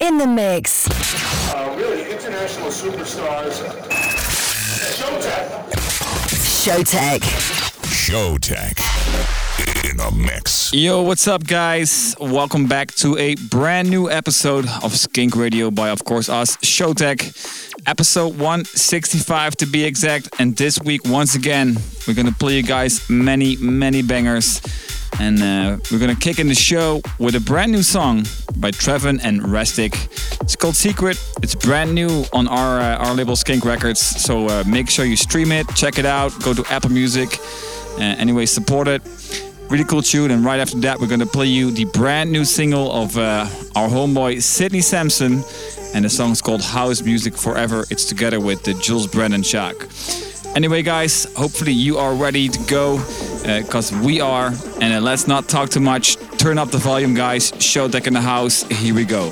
In the mix. Uh, really international superstars. Showtek. Showtek. Showtek in the mix. Yo, what's up, guys? Welcome back to a brand new episode of Skink Radio by, of course, us, Showtek. Episode 165 to be exact. And this week, once again, we're gonna play you guys many, many bangers. And uh, we're gonna kick in the show with a brand new song by Trevin and Restic. It's called Secret. It's brand new on our uh, our label Skink Records. So uh, make sure you stream it, check it out, go to Apple Music. Uh, anyway, support it. Really cool tune. And right after that, we're gonna play you the brand new single of uh, our homeboy Sidney Samson. And the song's called House Music Forever. It's together with the Jules Brennan Shock. Anyway, guys, hopefully you are ready to go because we are. And uh, let's not talk too much. Turn up the volume, guys. Showtek in the house. Here we go.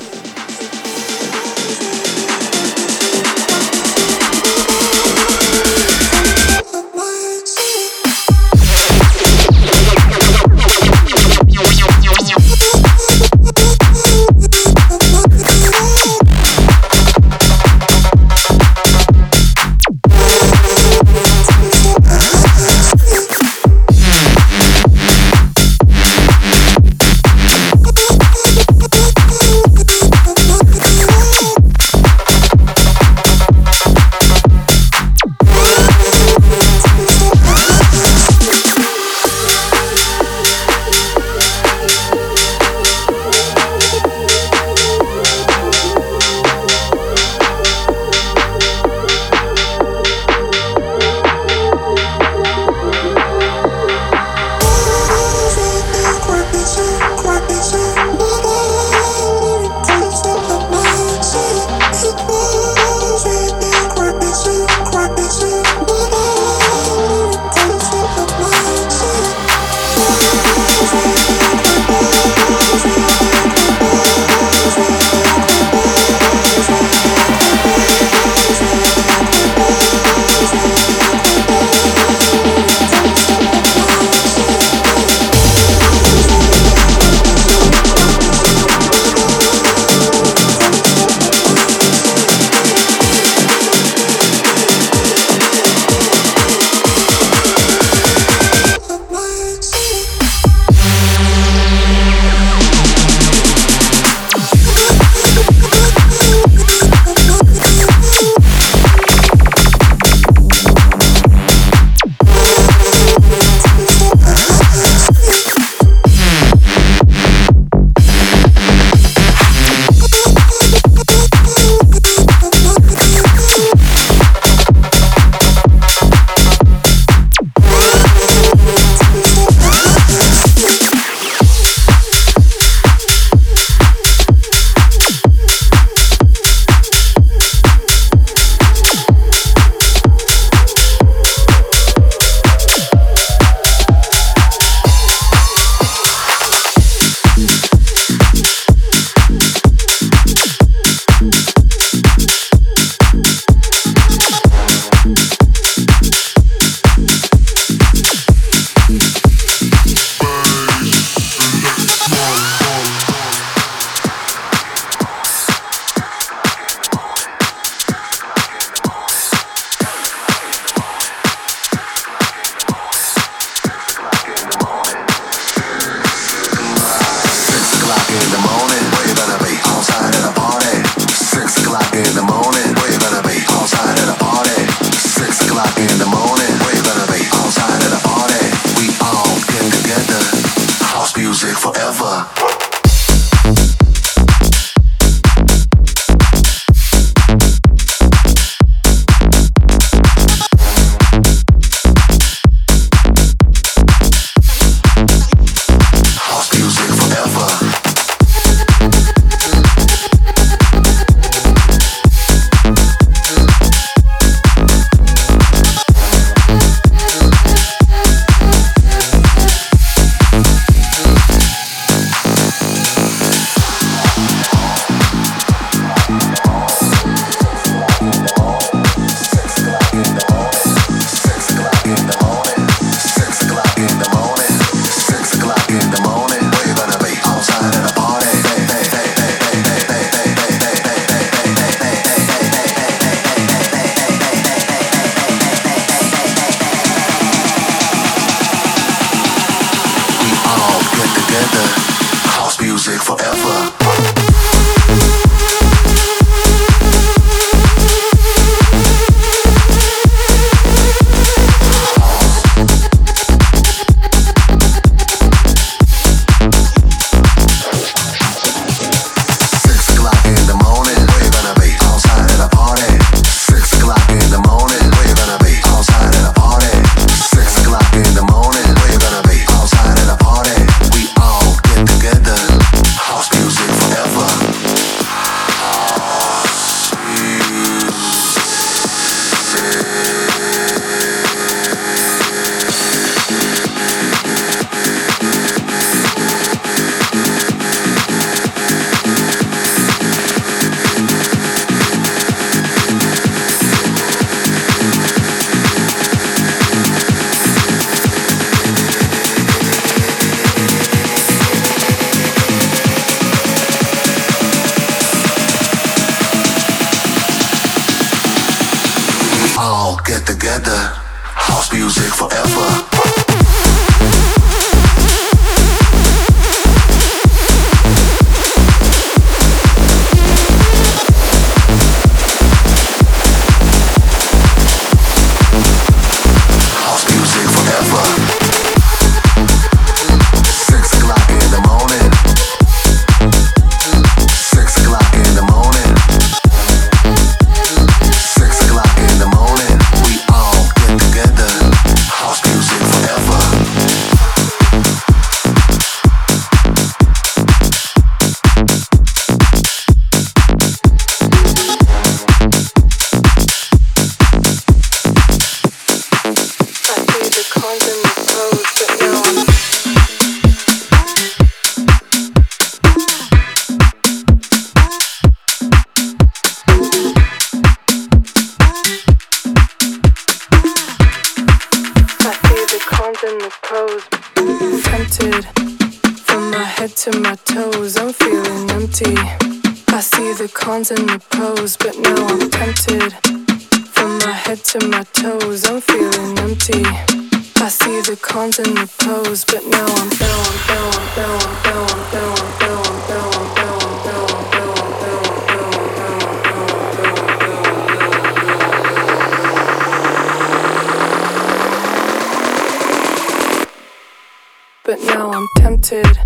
head to my toes, I'm feeling empty. I see the cons and the pros, but now I'm tempted. From my head to my toes, I'm feeling empty. I see the cons and the pros, but now I'm down, down, down, down, down, down, down, down. But now I'm tempted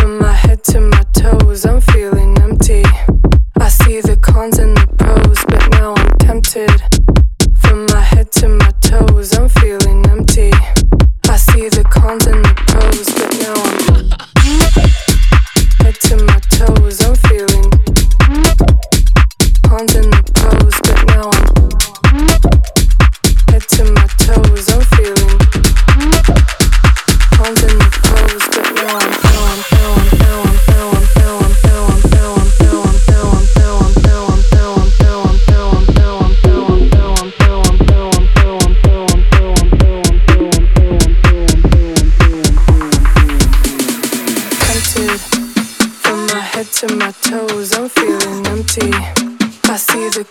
from my head to my toes, I'm feeling empty. I see the cons and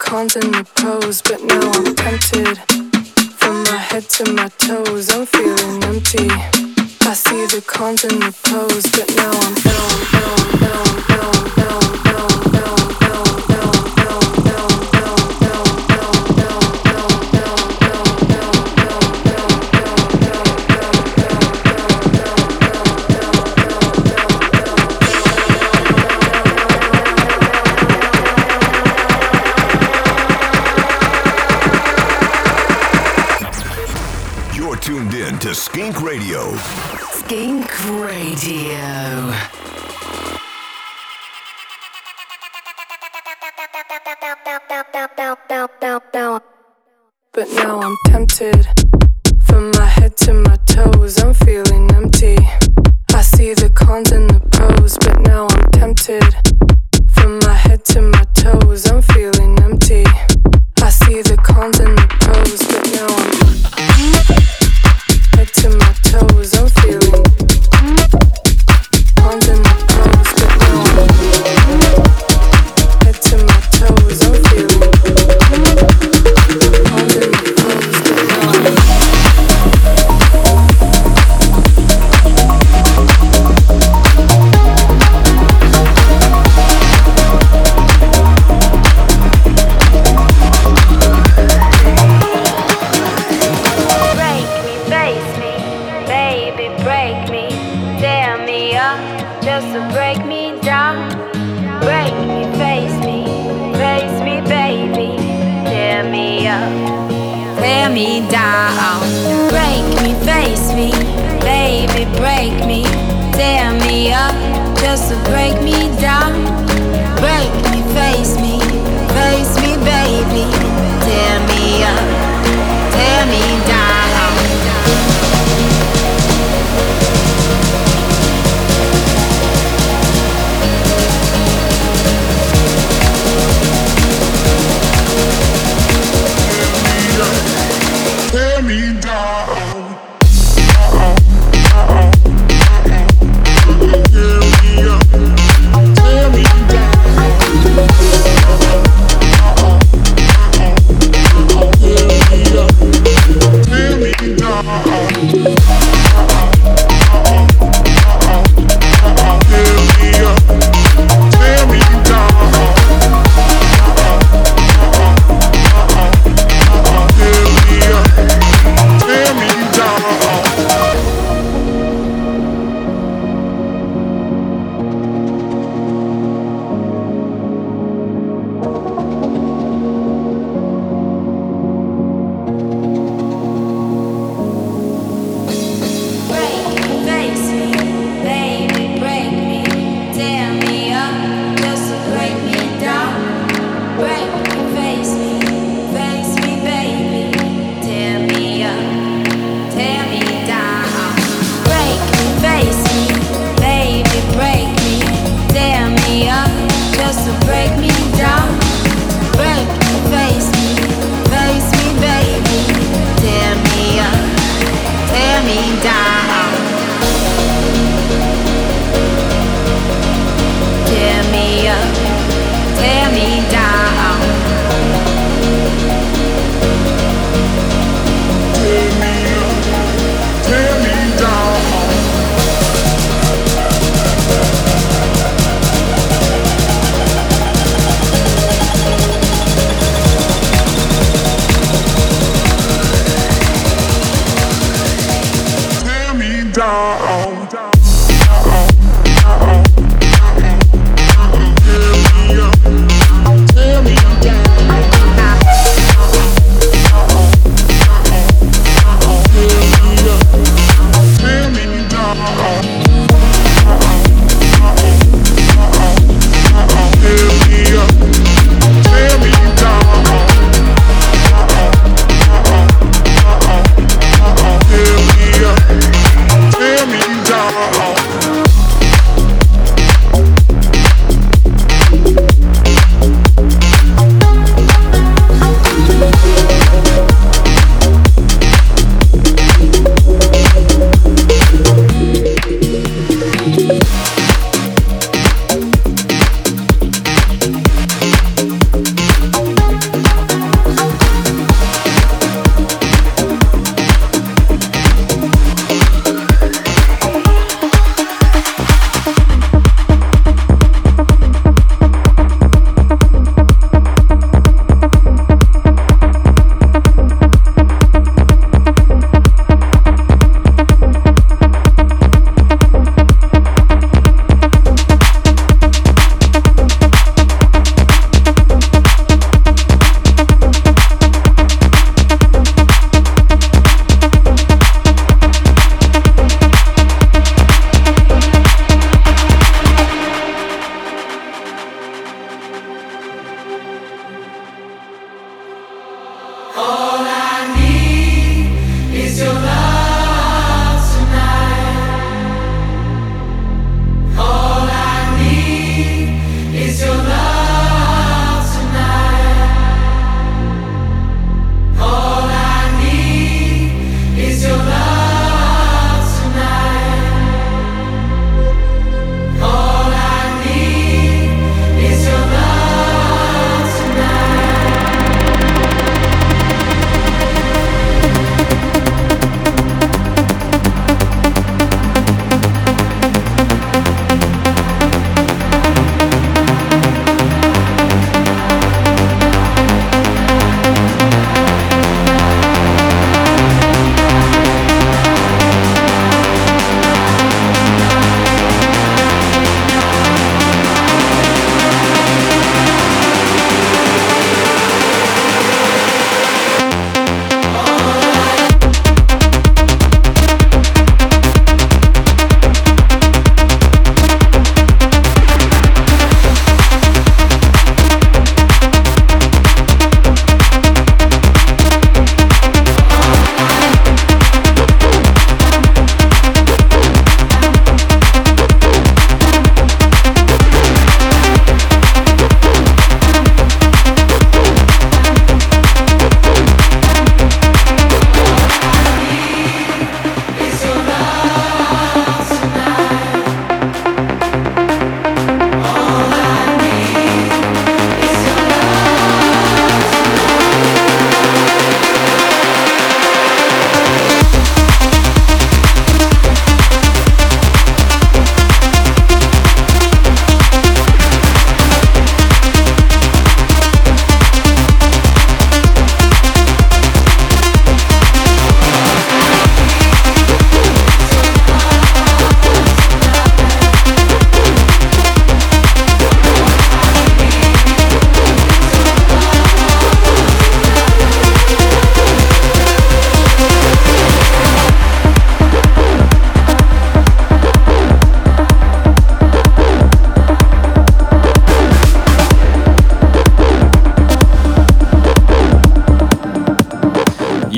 pawns and the pros, but now I'm tempted. From my head to my toes, I'm feeling empty. I see the cons and the pros, but now I'm, now I'm, now I'm, now I'm. tuned in to Skink Radio. Skink Radio. But now I'm tempted.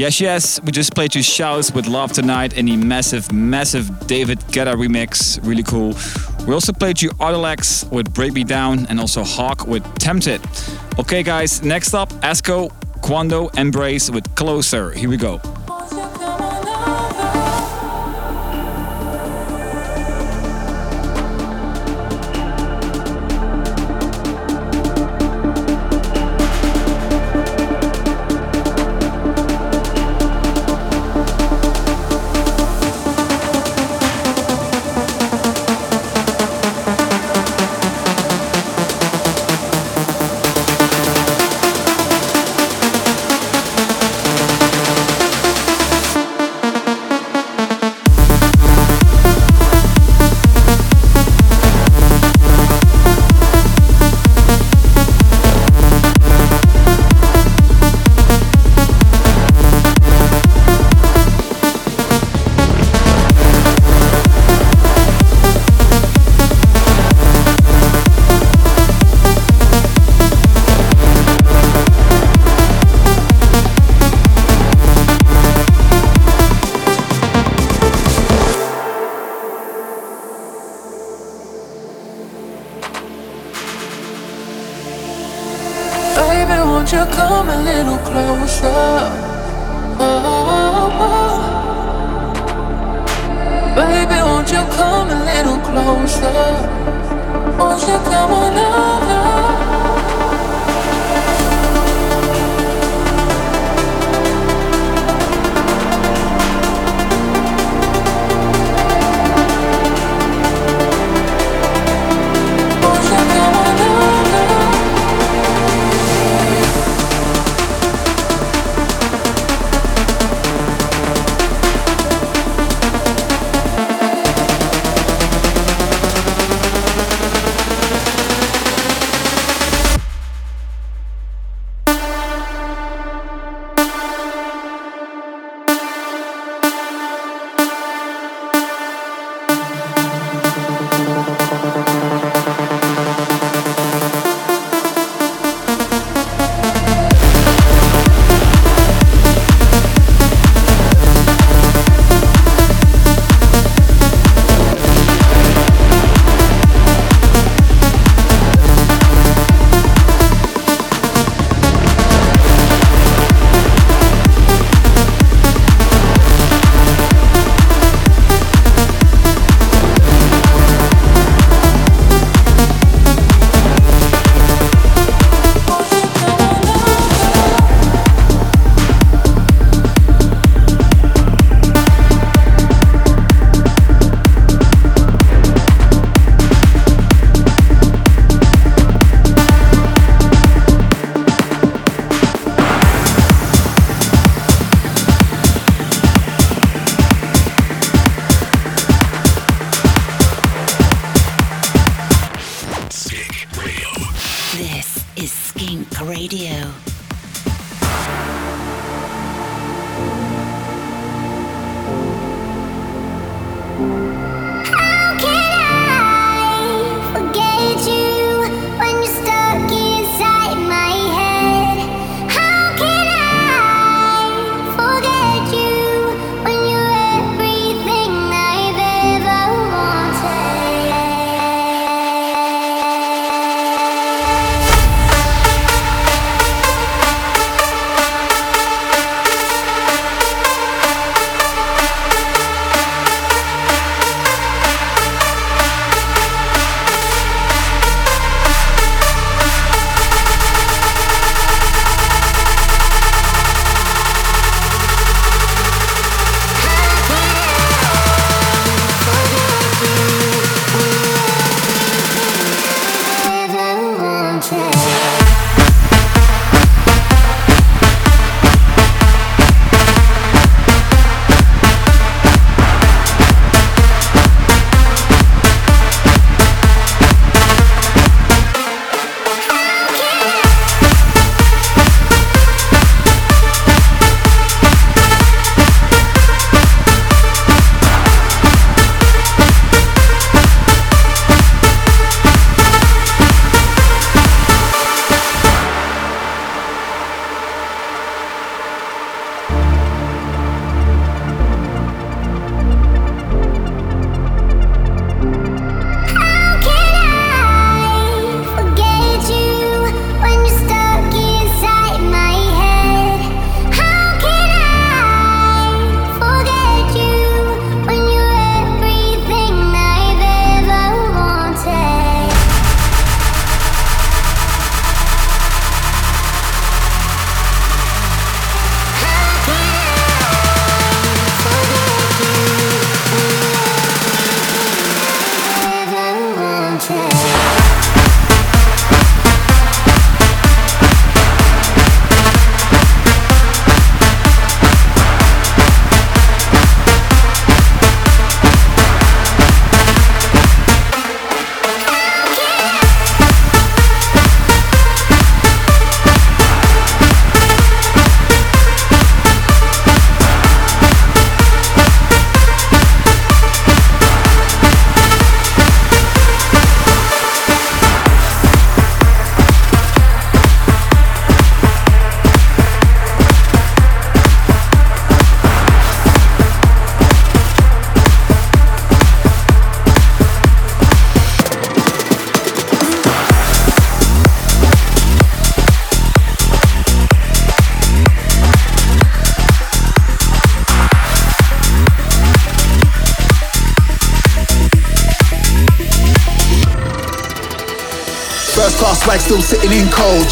Yes, yes, we just played you Shouse with Love Tonight in the massive, massive David Guetta remix. Really cool. We also played you Autolex with Break Me Down and also Hawk with Tempted. Okay, guys, next up, Esco, Quando, Embrace with Closer. Here we go.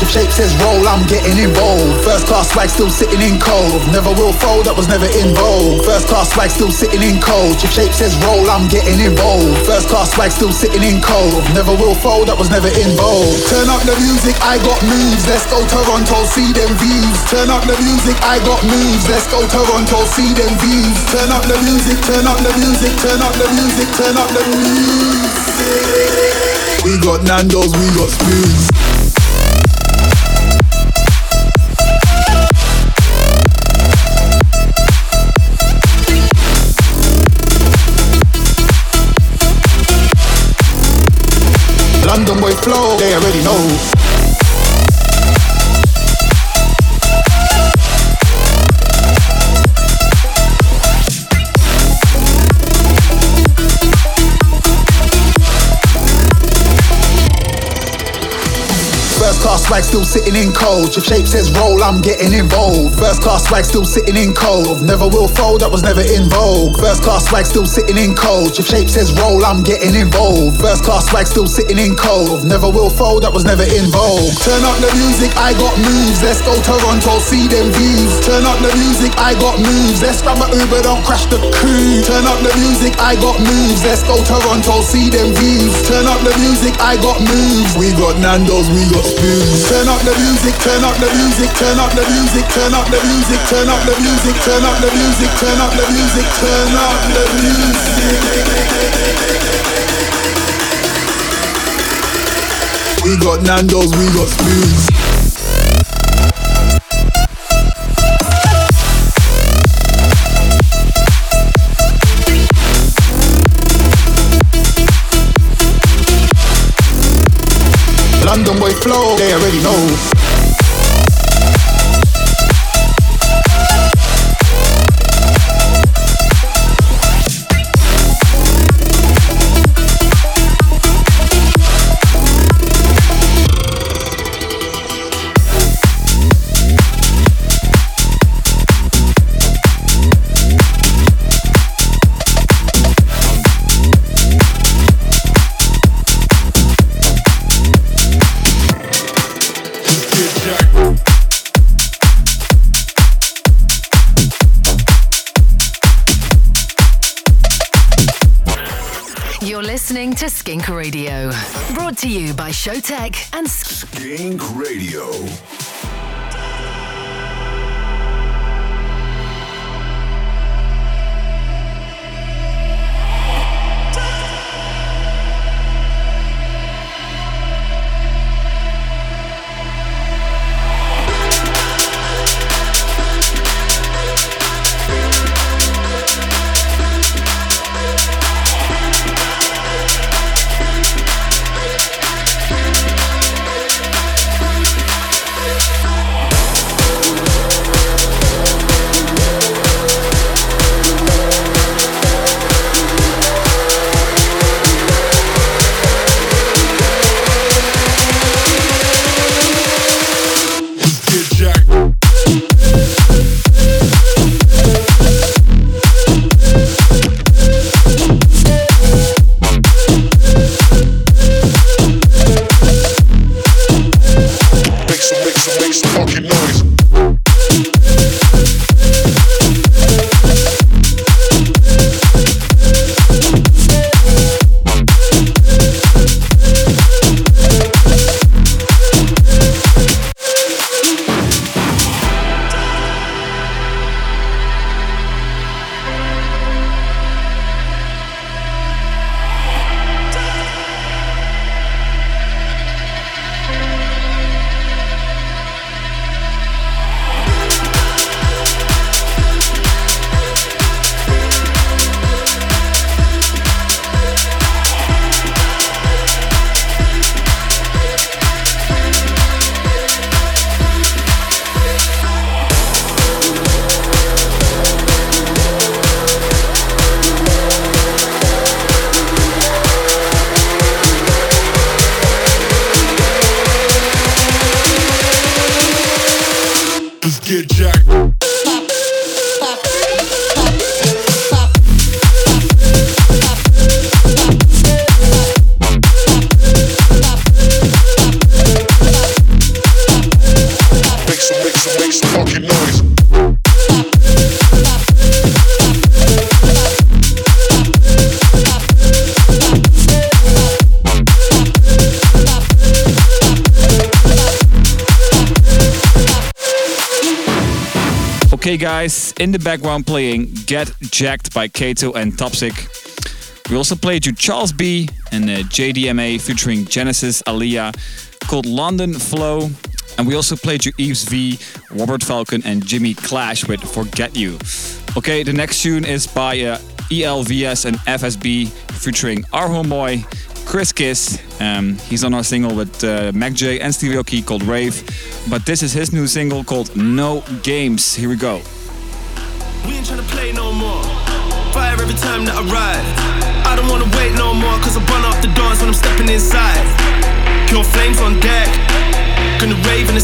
Shape says roll, I'm getting involved. First class swag still sitting in cold. Never will fold, that was never in vogue. First class swag still sitting in cold. Shape says roll, I'm getting involved. First class swag still sitting in cold. Never will fold, that was never in vogue. Turn up the music, I got moves. Let's go Toronto, see them views. Turn up the music, I got moves. Let's go Toronto, see them views. Turn up the music, turn up the music, turn up the music, turn up the music. We got Nando's, we got spoons. Flow, they already know. Swag still sitting in cold. Your shape says roll, I'm getting involved. First class swag still sitting in cold. Never will fold, that was never in vogue. First class swag still sitting in cold. Your shape says roll, I'm getting involved. First class swag still sitting in cold. Never will fold, that was never in vogue. Turn up the music, I got moves. Let's go Toronto, see them views. Turn up the music, I got moves. Let's grab a Uber, don't crash the crew. Turn up the music, I got moves. Let's go Toronto, see them views. Turn up the music, I got moves. We got Nando's, we got spoons. Turn up the music, turn up the music, turn up the music, turn up the music, turn up the music, turn up the music, turn up the music, turn up the music. We got Nando's, we got spoons. Flow, they already know. To Skink Radio. Brought to you by Showtek and Skink Radio. guys, in the background playing Get Jacked by Kato and Topsic. We also played you Charles B and uh, JDMA featuring Genesis, Aliyah, called London Flow. And we also played you Eves V, Robert Falcon, and Jimmy Clash with Forget You. Okay, the next tune is by uh, ELVS and FSB featuring Our Homeboy. Kris Kiss. Um, he's on our single with uh, MAKJ and Stevie Aoki called Rave, but this is his new single called No Games. Here we go. We ain't trying to play no more. Fire every time that I ride. I don't wanna wait no more, cause I off the doors when I'm stepping inside. Pure flames on deck. Gonna rave in a.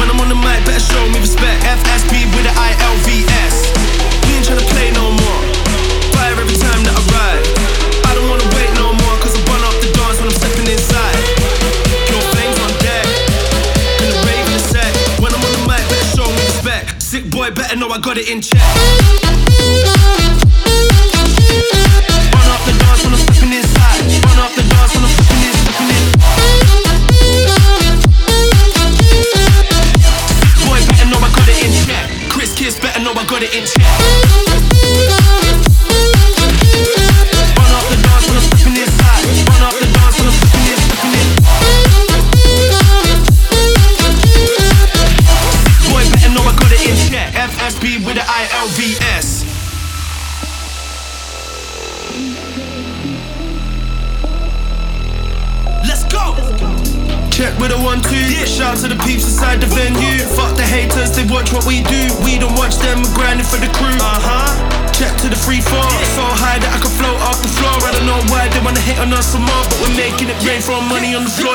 When I'm on the mic, better show me respect. FSB with ILVS. We ain't trying to play no I got it in check. from money on the floor.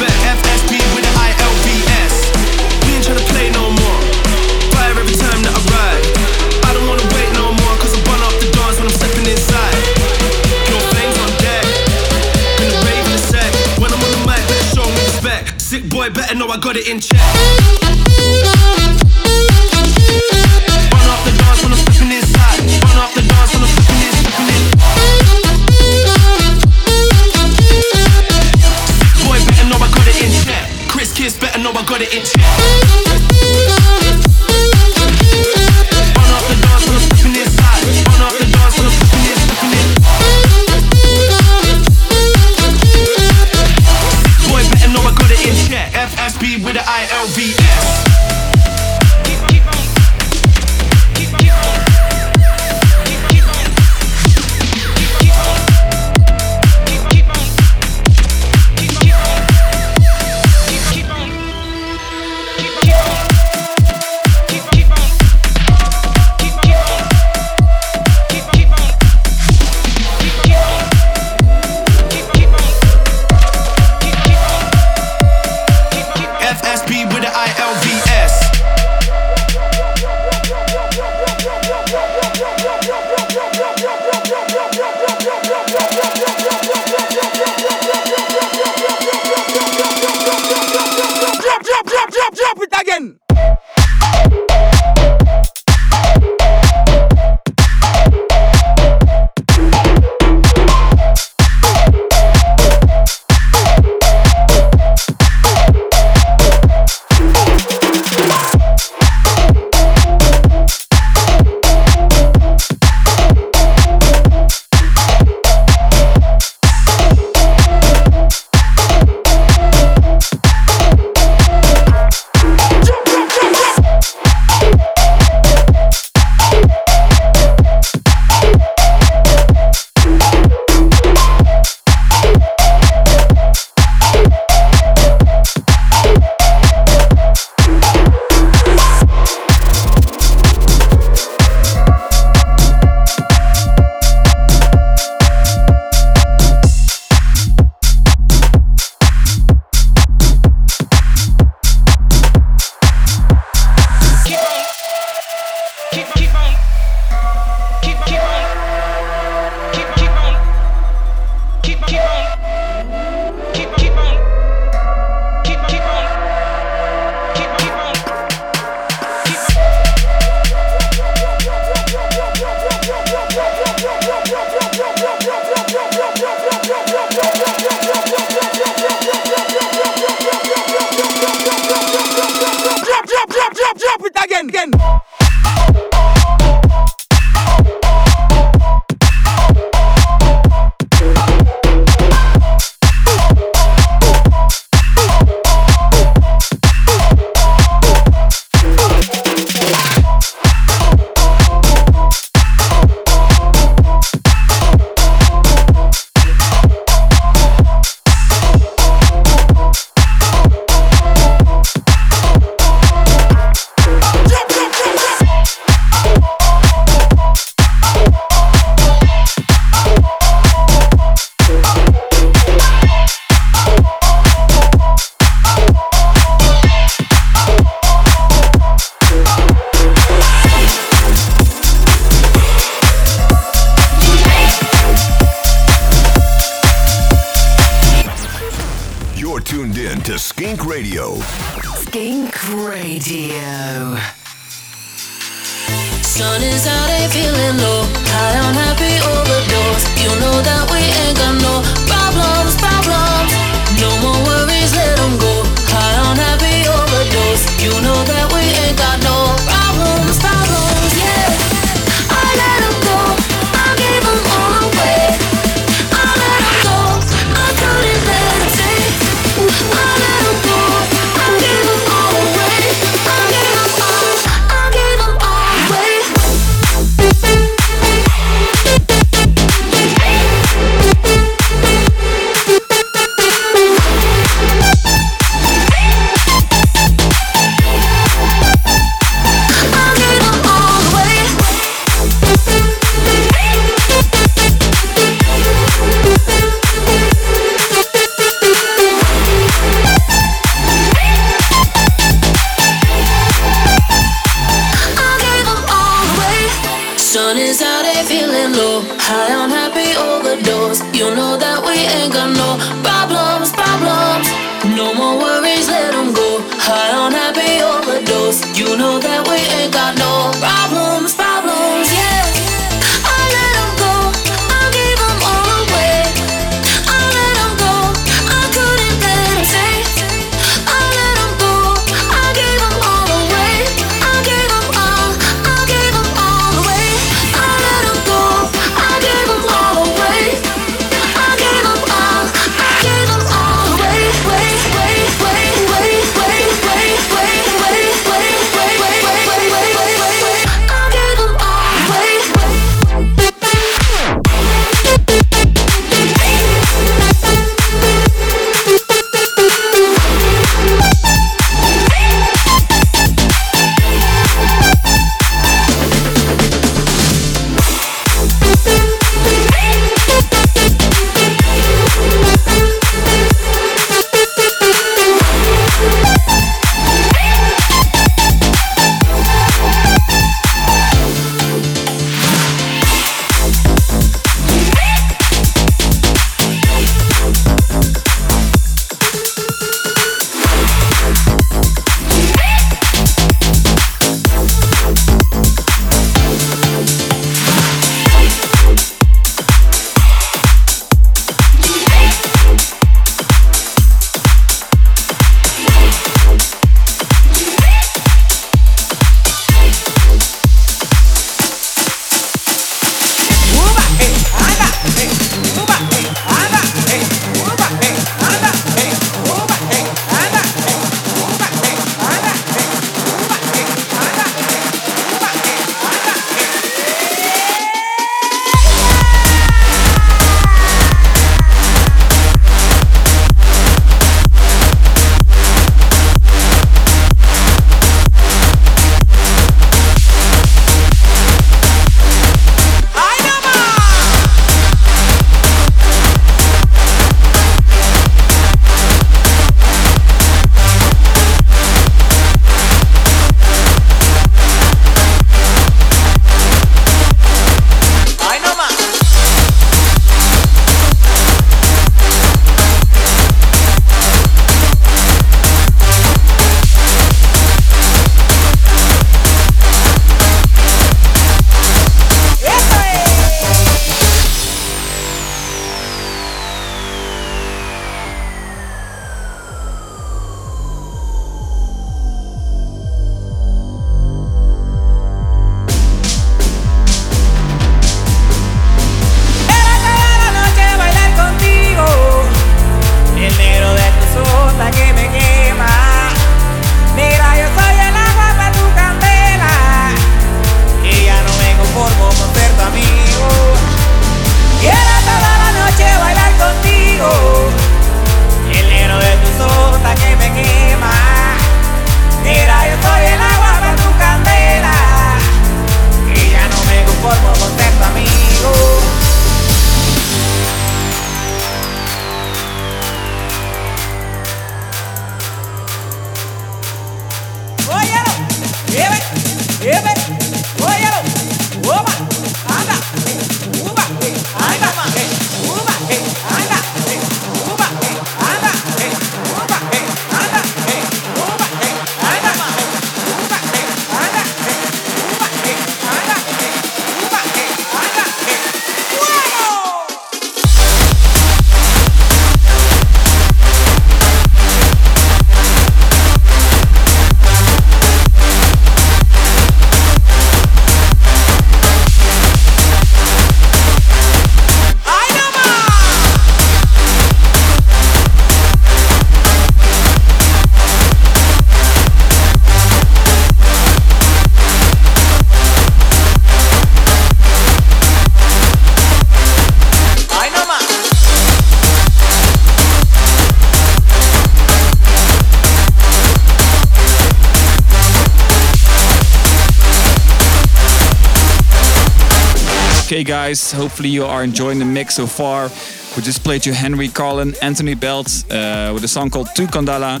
Okay, guys, hopefully you are enjoying the mix so far. We just played you Henry Carlin, Anthony Belt uh, with a song called Tu Kandala.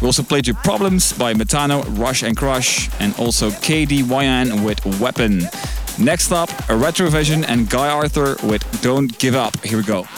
We also played you Problems by Metano, Rush and Crush, and also KD KDYN with Weapon. Next up, a Retrovision and Guy Arthur with Don't Give Up. Here we go.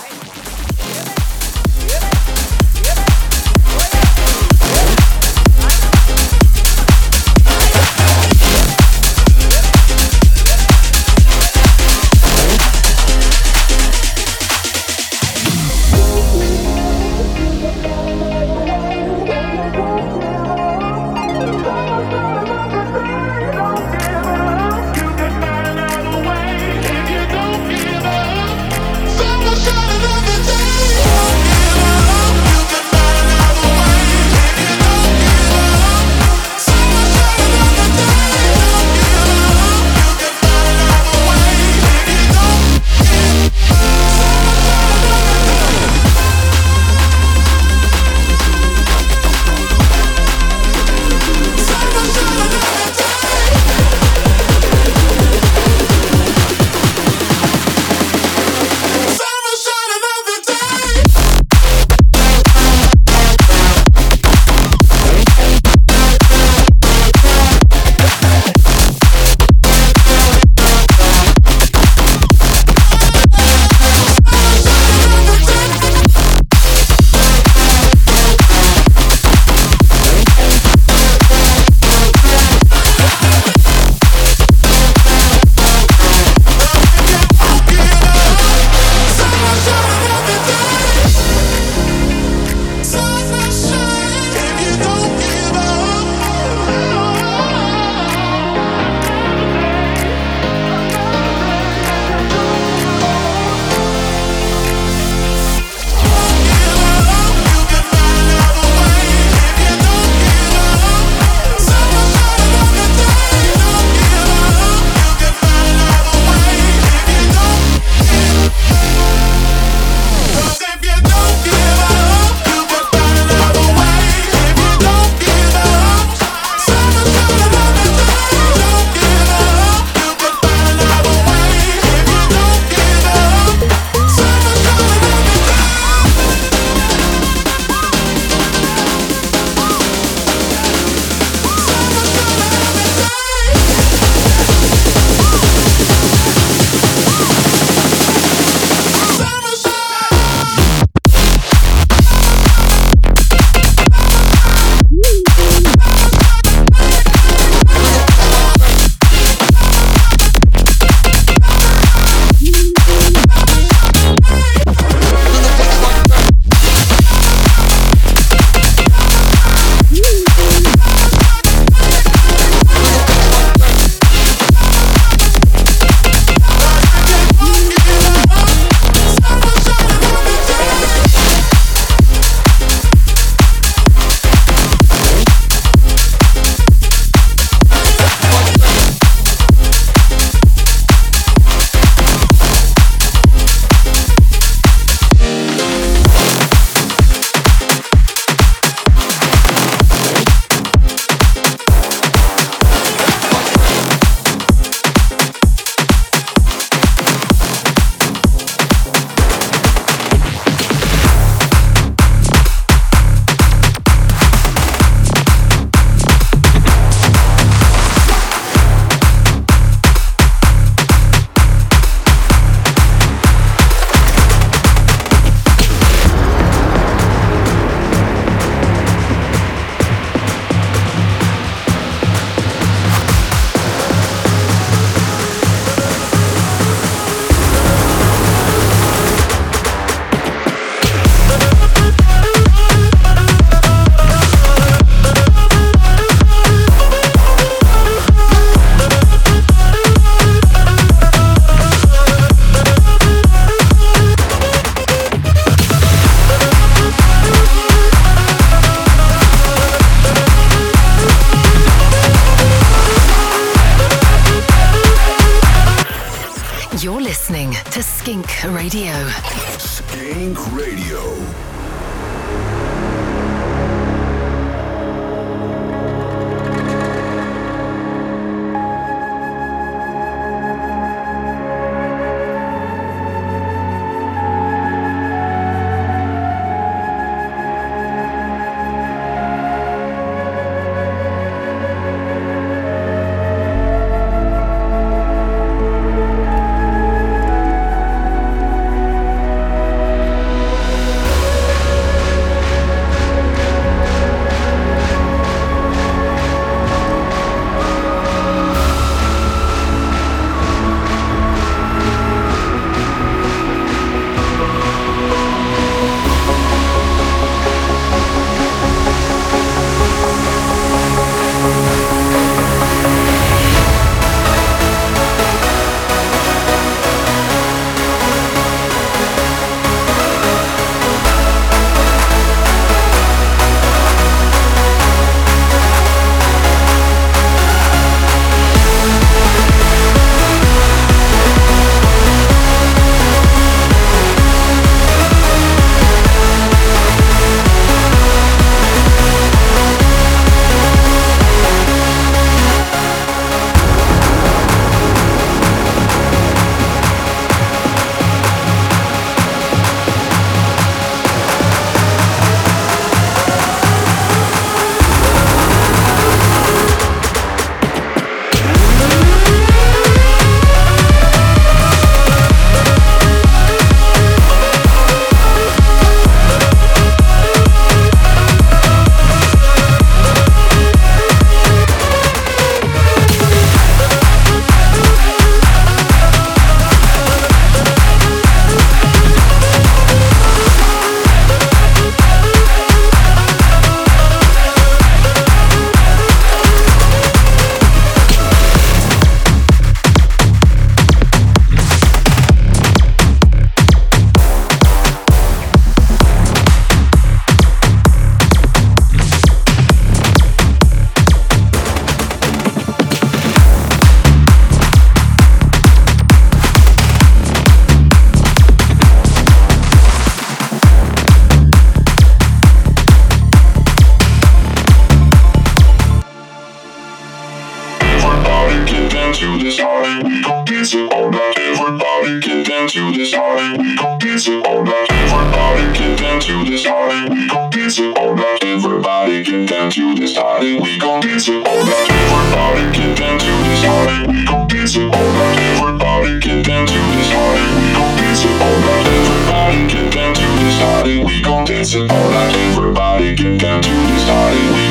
Get down to this party. We gon' dance all night. Everybody get down to this party. We gon' dance all night. Everybody get down to this party. We gon' dance all night. Everybody get down to this party. We gon' dance all night. Everybody get down to this party.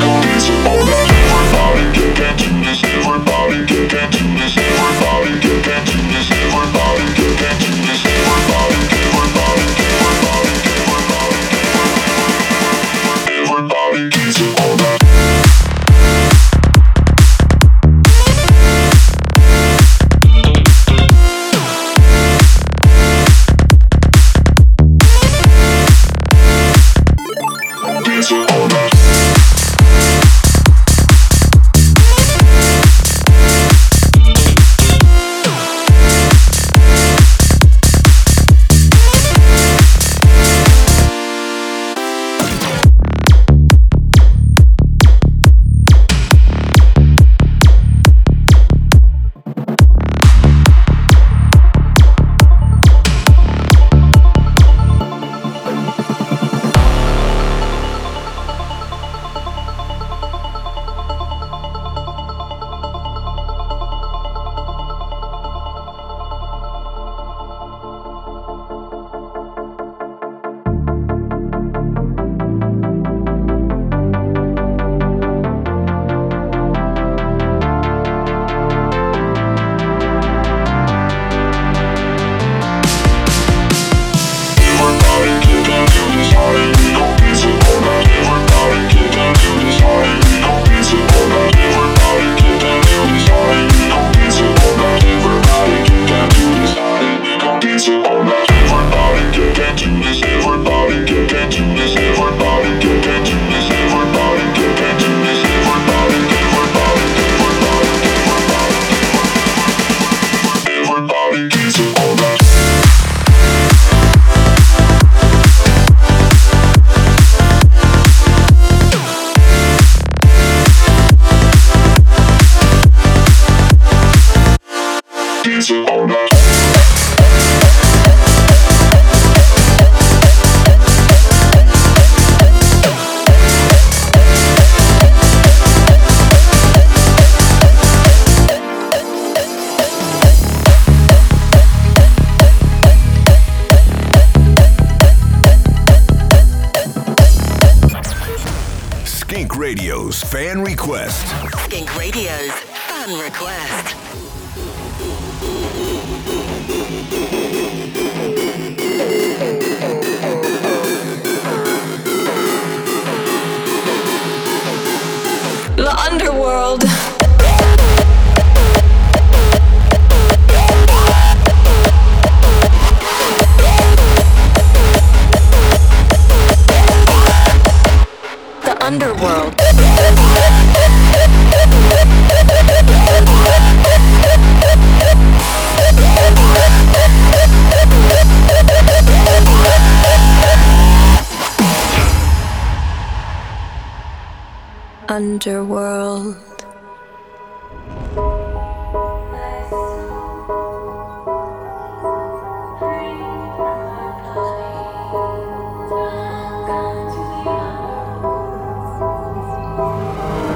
Underworld.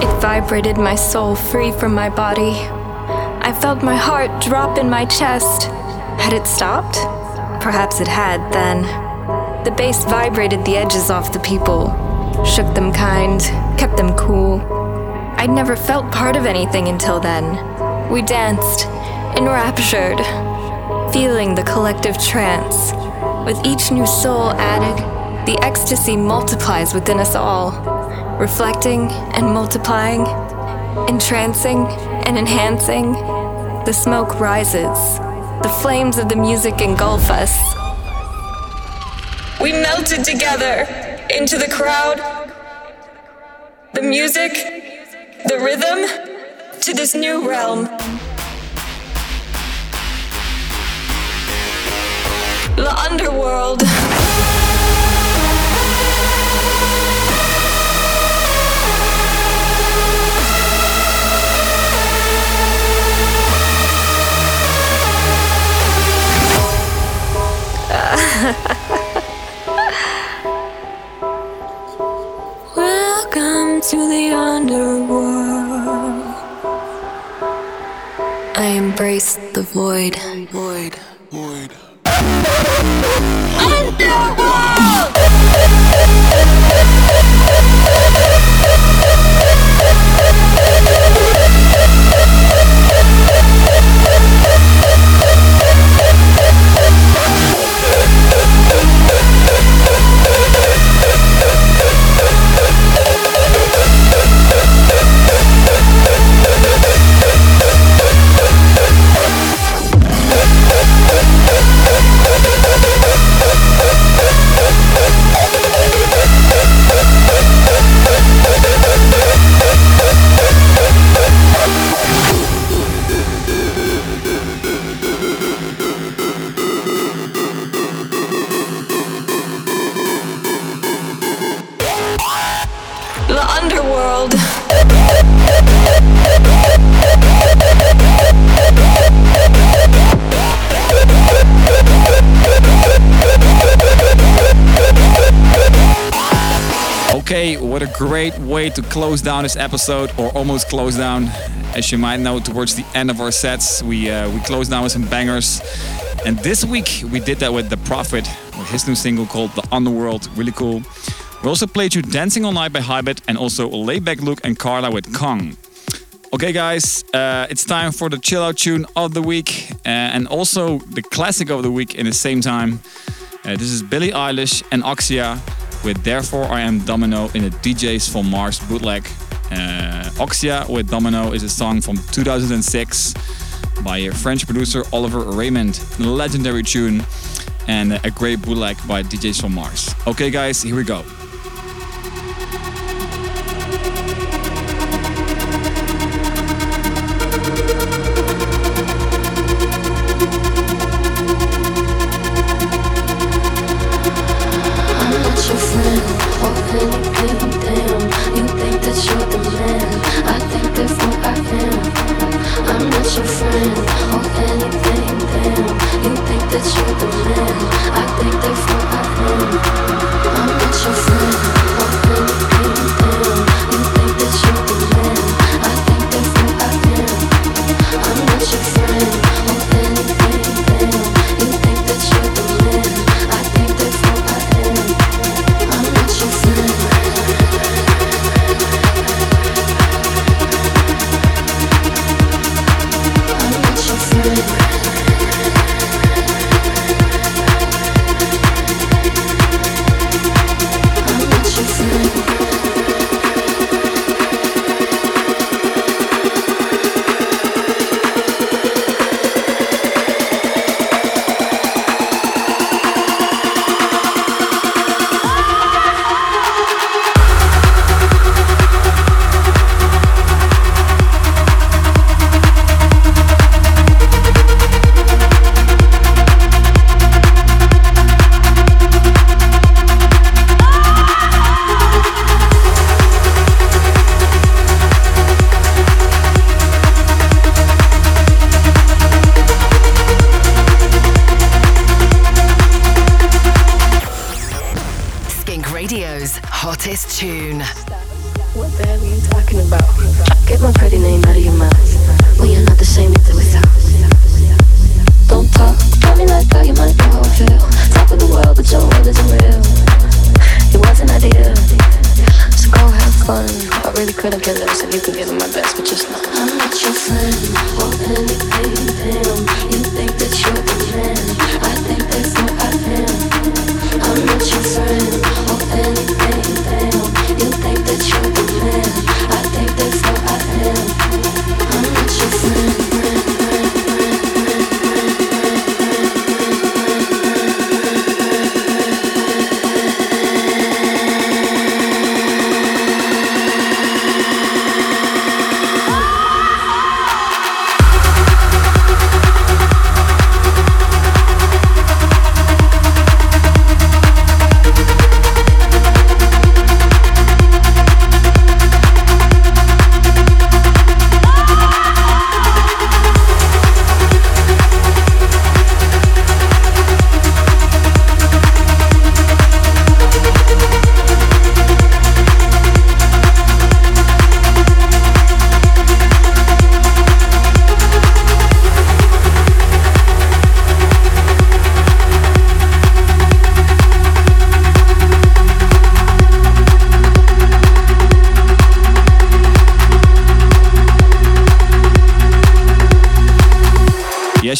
It vibrated my soul free from my body. I felt my heart drop in my chest. Had it stopped? Perhaps it had then. The bass vibrated the edges off the people, shook them kind, kept them cool. I'd never felt part of anything until then. We danced, enraptured, feeling the collective trance. With each new soul added, the ecstasy multiplies within us all, reflecting and multiplying, entrancing and enhancing. The smoke rises, the flames of the music engulf us. We melted together into the crowd, the music, the rhythm to this new realm. The underworld. Welcome to the underworld. Embrace the void. Void. Void. The way to close down this episode, or almost close down. As you might know, towards the end of our sets, we uh, we close down with some bangers. And this week we did that with The Prophet, with his new single called The Underworld. Really cool. We also played you Dancing All Night by Hybrid and also Laidback Luke and Carla with Kong. Okay, guys, uh, it's time for the chill out tune of the week uh, and also the classic of the week in the same time. Uh, this is Billie Eilish and Oxia with Therefore I Am Domino in the DJs from Mars bootleg. Uh, Oxia with Domino is a song from 2006 by a French producer Oliver Raymond. Legendary tune and a great bootleg by DJs from Mars. Okay, guys, here we go.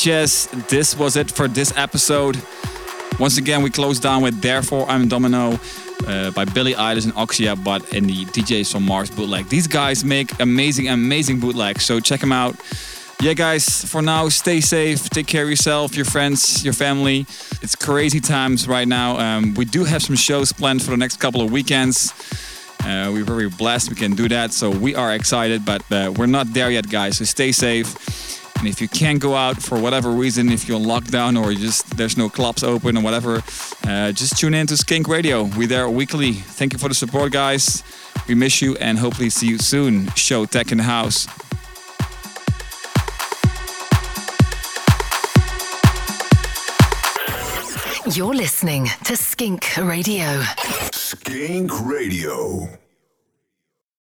Yes, this was it for this episode. Once again, we close down with Therefore I'm Domino uh, by Billie Eilish and Oxia, but in the DJs from Mars bootleg. These guys make amazing, amazing bootlegs, so check them out. Yeah, guys, for now, stay safe, take care of yourself, your friends, your family. It's crazy times right now. Um, we do have some shows planned for the next couple of weekends. Uh, we're very blessed we can do that, so we are excited, but uh, we're not there yet, guys. So stay safe. And if you can't go out for whatever reason, if you're on lockdown or just there's no clubs open or whatever, uh, just tune in to Skink Radio. We're there weekly. Thank you for the support, guys. We miss you and hopefully see you soon. Showtek in the house. You're listening to Skink Radio. Skink Radio.